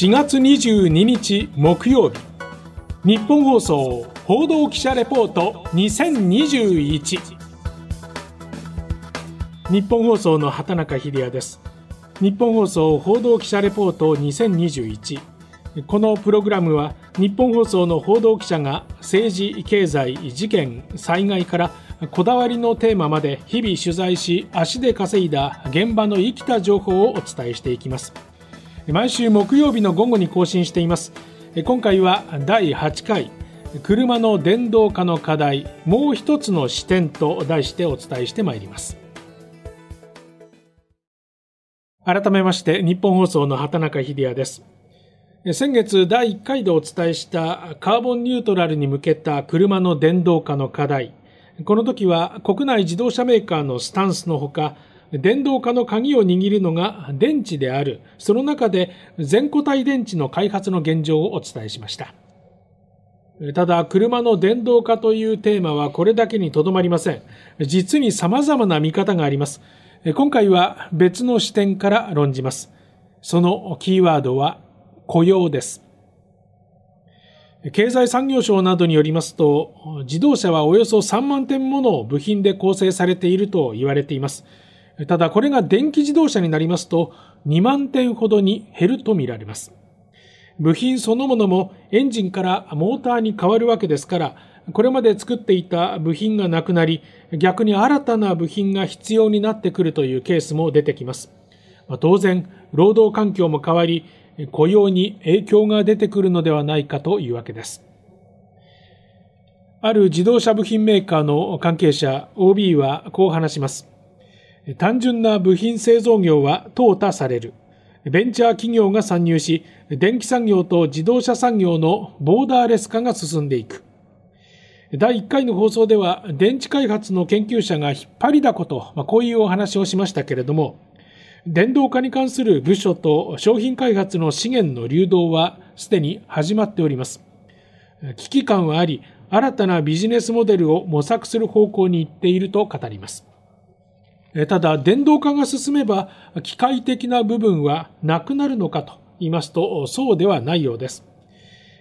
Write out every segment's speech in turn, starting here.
4月22日木曜日。日本放送報道記者レポート2021日本放送の畑中秀也です。日本放送報道記者レポート2021このプログラムは日本放送の報道記者が政治、経済、事件、災害からこだわりのテーマまで日々取材し足で稼いだ現場の生きた情報をお伝えしていきます。毎週木曜日の午後に更新しています。今回は第8回車の電動化の課題もう一つの視点と題してお伝えしてまいります。改めまして日本放送の畑中秀也です。先月第1回でお伝えしたカーボンニュートラルに向けた車の電動化の課題。この時は国内自動車メーカーのスタンスのほか電動化の鍵を握るのが電池であるその中で全固体電池の開発の現状をお伝えしましたただ車の電動化というテーマはこれだけにとどまりません実に様々な見方があります今回は別の視点から論じます。そのキーワードは雇用です。経済産業省などによりますと、自動車はおよそ3万点もの部品で構成されていると言われています。ただこれが電気自動車になりますと2万点ほどに減るとみられます。部品そのものもエンジンからモーターに変わるわけですから、これまで作っていた部品がなくなり、逆に新たな部品が必要になってくるというケースも出てきます。当然、労働環境も変わり、雇用に影響が出てくるのではないかというわけです。ある自動車部品メーカーの関係者 OB はこう話します。単純な部品製造業は淘汰される。ベンチャー企業が参入し、電気産業と自動車産業のボーダーレス化が進んでいく。第1回の放送では電池開発の研究者が引っ張りだこと、まあ、こういうお話をしましたけれども、電動化に関する部署と商品開発の資源の流動はすでに始まっております。危機感はあり、新たなビジネスモデルを模索する方向に行っていると語ります。ただ、電動化が進めば、機械的な部分はなくなるのかと言いますと、そうではないようです。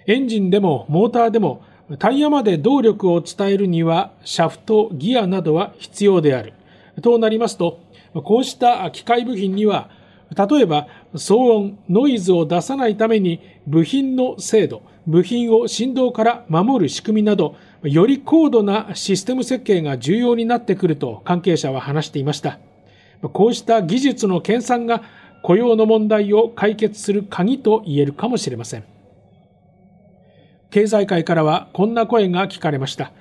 エンジンでもモーターでもタイヤまで動力を伝えるにはシャフト、ギアなどは必要である。となりますと、こうした機械部品には、例えば騒音、ノイズを出さないために部品の精度、部品を振動から守る仕組みなど、より高度なシステム設計が重要になってくると関係者は話していました。こうした技術の研鑽が雇用の問題を解決する鍵と言えるかもしれません。経済界からはこんな声が聞かれました。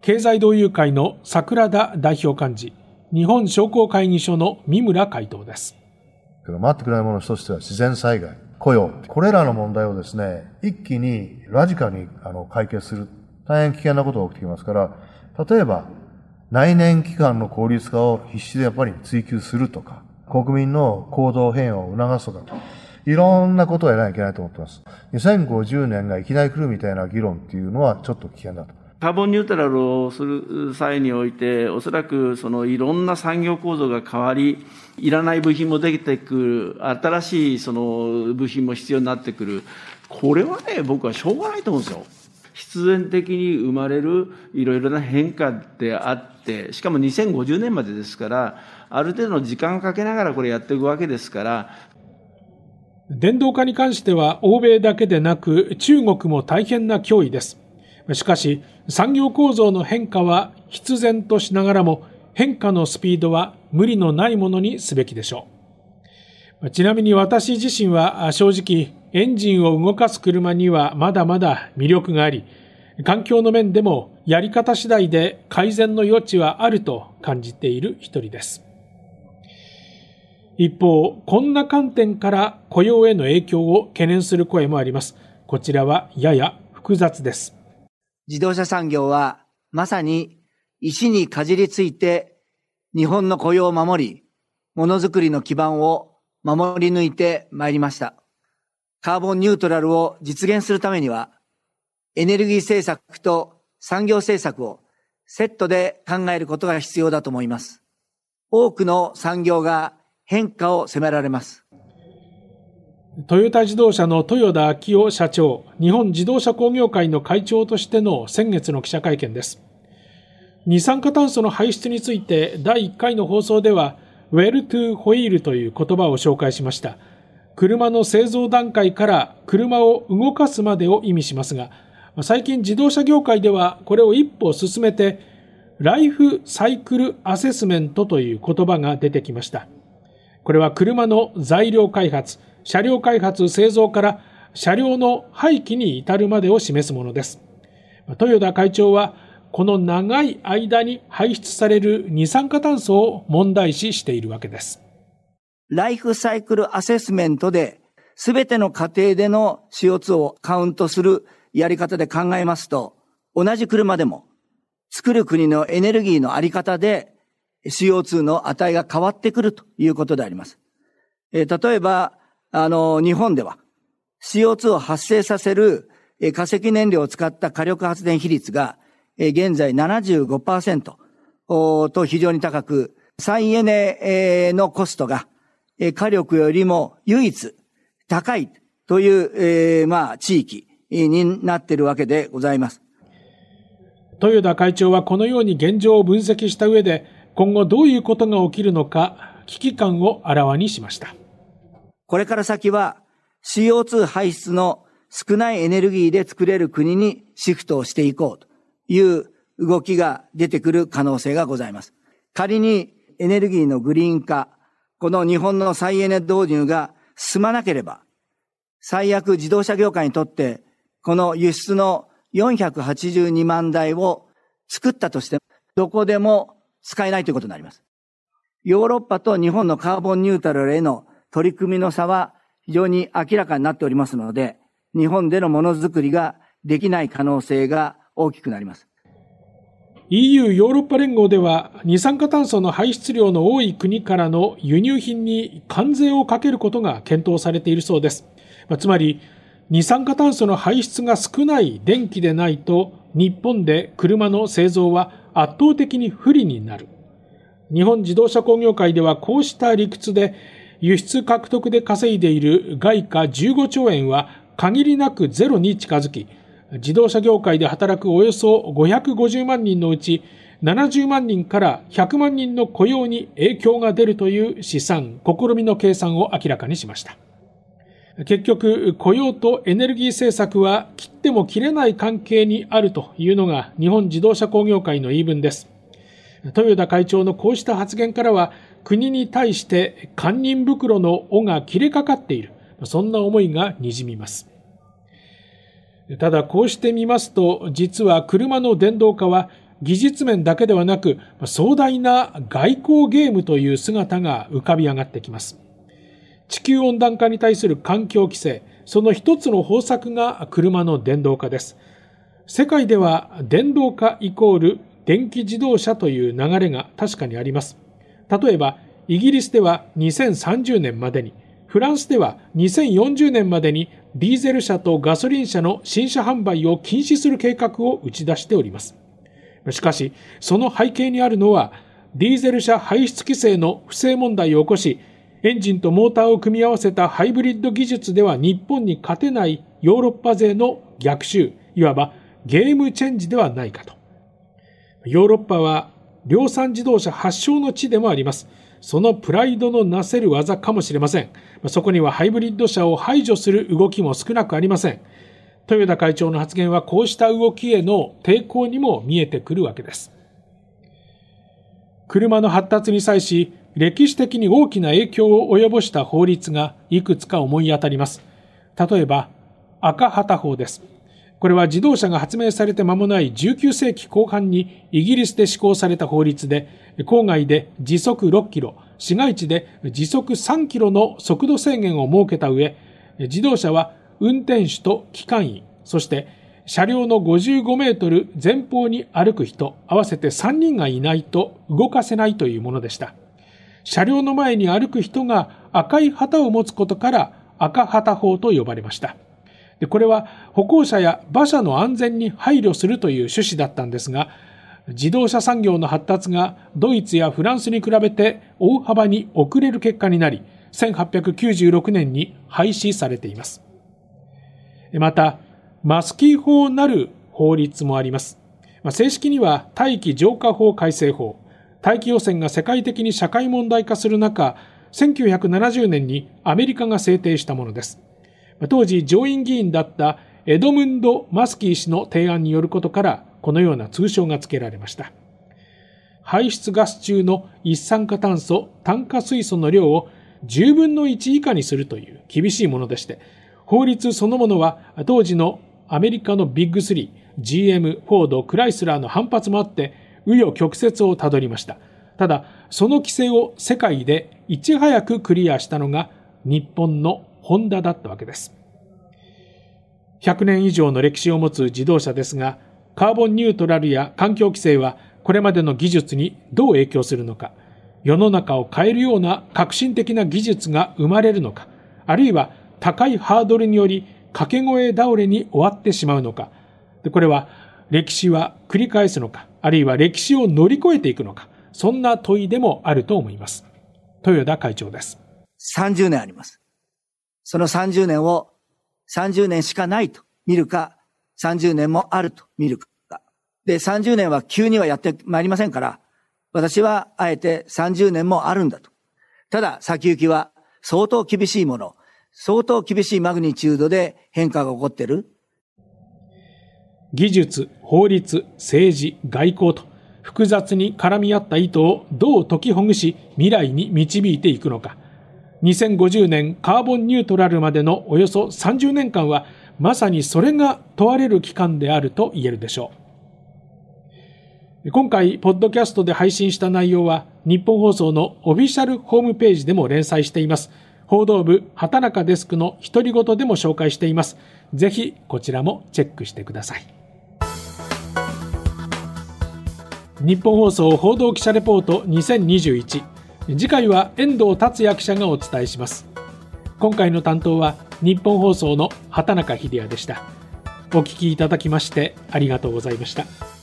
経済同友会の桜田代表幹事、日本商工会議所の三村会頭です。回ってくれないもの一つは自然災害、雇用。これらの問題をですね、一気にラジカルにあの解決する。大変危険なことが起きてきますから、例えば、内燃機関の効率化を必死でやっぱり追求するとか、国民の行動変容を促すとか、いろんなことをやらなきゃいけないと思ってます。2050年がいきなり来るみたいな議論っていうのはちょっと危険だと。カーボンニュートラルをする際において、おそらくそのいろんな産業構造が変わり、いらない部品もできてくる、新しいその部品も必要になってくる。これはね、僕はしょうがないと思うんですよ。必然的に生まれるいろいろな変化であって、しかも2050年までですから、ある程度の時間をかけながらこれやっていくわけですから、電動化に関しては欧米だけでなく中国も大変な脅威です。しかし産業構造の変化は必然としながらも変化のスピードは無理のないものにすべきでしょう。ちなみに私自身は正直エンジンを動かす車にはまだまだ魅力があり、環境の面でもやり方次第で改善の余地はあると感じている一人です。一方、こんな観点から雇用への影響を懸念する声もあります。こちらはやや複雑です。自動車産業はまさに石にかじりついて日本の雇用を守り、ものづくりの基盤を守り抜いてまいりました。カーボンニュートラルを実現するためには、エネルギー政策と産業政策をセットで考えることが必要だと思います。多くの産業が変化を迫られます。トヨタ自動車の豊田昭夫社長、日本自動車工業会の会長としての先月の記者会見です。二酸化炭素の排出について第1回の放送では、ウェルトゥホイールという言葉を紹介しました。車の製造段階から車を動かすまでを意味しますが、最近自動車業界ではこれを一歩進めて、ライフサイクルアセスメントという言葉が出てきました。これは車の材料開発、車両開発、製造から車両の廃棄に至るまでを示すものです。豊田会長は、この長い間に排出される二酸化炭素を問題視しているわけです。ライフサイクルアセスメントで、すべての過程での CO2 をカウントするやり方で考えますと、同じ車でも、作る国のエネルギーのあり方で CO2 の値が変わってくるということであります。えー、例えば、あの、日本では CO2 を発生させる化石燃料を使った火力発電比率が現在75%と非常に高く、再エネのコストが火力よりも唯一高いという、まあ、地域になっているわけでございます。豊田会長はこのように現状を分析した上で、今後どういうことが起きるのか危機感をあらわにしました。これから先は CO2 排出の少ないエネルギーで作れる国にシフトをしていこうという動きが出てくる可能性がございます。仮にエネルギーのグリーン化、この日本の再エネ導入が進まなければ、最悪自動車業界にとって、この輸出の482万台を作ったとしても、どこでも使えないということになります。ヨーロッパと日本のカーボンニュートラルへの取り組みの差は非常に明らかになっておりますので、日本でのものづくりができない可能性が大きくなります。EU ヨーロッパ連合では二酸化炭素の排出量の多い国からの輸入品に関税をかけることが検討されているそうです。つまり二酸化炭素の排出が少ない電気でないと日本で車の製造は圧倒的に不利になる。日本自動車工業会ではこうした理屈で輸出獲得で稼いでいる外貨15兆円は限りなくゼロに近づき、自動車業界で働くおよそ550万人のうち70万人から100万人の雇用に影響が出るという試算、試みの計算を明らかにしました。結局、雇用とエネルギー政策は切っても切れない関係にあるというのが日本自動車工業会の言い分です。豊田会長のこうした発言からは、国に対して堪忍袋の尾が切れかかっている。そんな思いがにじみます。ただこうしてみますと、実は車の電動化は技術面だけではなく、壮大な外交ゲームという姿が浮かび上がってきます。地球温暖化に対する環境規制、その一つの方策が車の電動化です。世界では電動化イコール電気自動車という流れが確かにあります。例えば、イギリスでは2030年までに、フランスでは2040年までにディーゼル車とガソリン車の新車販売を禁止する計画を打ち出しております。しかし、その背景にあるのは、ディーゼル車排出規制の不正問題を起こし、エンジンとモーターを組み合わせたハイブリッド技術では日本に勝てないヨーロッパ勢の逆襲、いわばゲームチェンジではないかと。ヨーロッパは量産自動車発祥の地でもあります。そのプライドのなせる技かもしれません。そこにはハイブリッド車を排除する動きも少なくありません。豊田会長の発言はこうした動きへの抵抗にも見えてくるわけです。車の発達に際し、歴史的に大きな影響を及ぼした法律がいくつか思い当たります。例えば、赤旗法です。これは自動車が発明されて間もない19世紀後半にイギリスで施行された法律で、郊外で時速6キロ、市街地で時速3キロの速度制限を設けた上、自動車は運転手と機関員、そして車両の55メートル前方に歩く人、合わせて3人がいないと動かせないというものでした。車両の前に歩く人が赤い旗を持つことから赤旗法と呼ばれました。でこれは歩行者や馬車の安全に配慮するという趣旨だったんですが、自動車産業の発達がドイツやフランスに比べて大幅に遅れる結果になり、1896年に廃止されています。また、マスキー法なる法律もあります。正式には大気浄化法改正法、大気汚染が世界的に社会問題化する中、1970年にアメリカが制定したものです。当時上院議員だったエドムンド・マスキー氏の提案によることから、このような通称が付けられました。排出ガス中の一酸化炭素、炭化水素の量を10分の1以下にするという厳しいものでして、法律そのものは当時のアメリカのビッグ3、GM、フォード、クライスラーの反発もあって、紆余曲折をたどりました。ただ、その規制を世界でいち早くクリアしたのが日本のホンダだったわけです。100年以上の歴史を持つ自動車ですが、カーボンニュートラルや環境規制はこれまでの技術にどう影響するのか、世の中を変えるような革新的な技術が生まれるのか、あるいは高いハードルにより掛け声倒れに終わってしまうのか、これは歴史は繰り返すのか、あるいは歴史を乗り越えていくのか、そんな問いでもあると思います。豊田会長です。30年あります。その30年を30年しかないと見るか、30年もあると見るか。で、30年は急にはやってまいりませんから、私はあえて30年もあるんだと。ただ、先行きは相当厳しいもの、相当厳しいマグニチュードで変化が起こってる。技術、法律、政治、外交と複雑に絡み合った意図をどう解きほぐし未来に導いていくのか。2050年カーボンニュートラルまでのおよそ30年間はまさにそれが問われる期間であると言えるでしょう。今回、ポッドキャストで配信した内容は、日本放送のオフィシャルホームページでも連載しています。報道部、畑中デスクの独り言でも紹介しています。ぜひ、こちらもチェックしてください。日本放送報道記者レポート2021。次回は遠藤達也記者がお伝えします。今回の担当は日本放送の畑中秀也でした。お聞きいただきましてありがとうございました。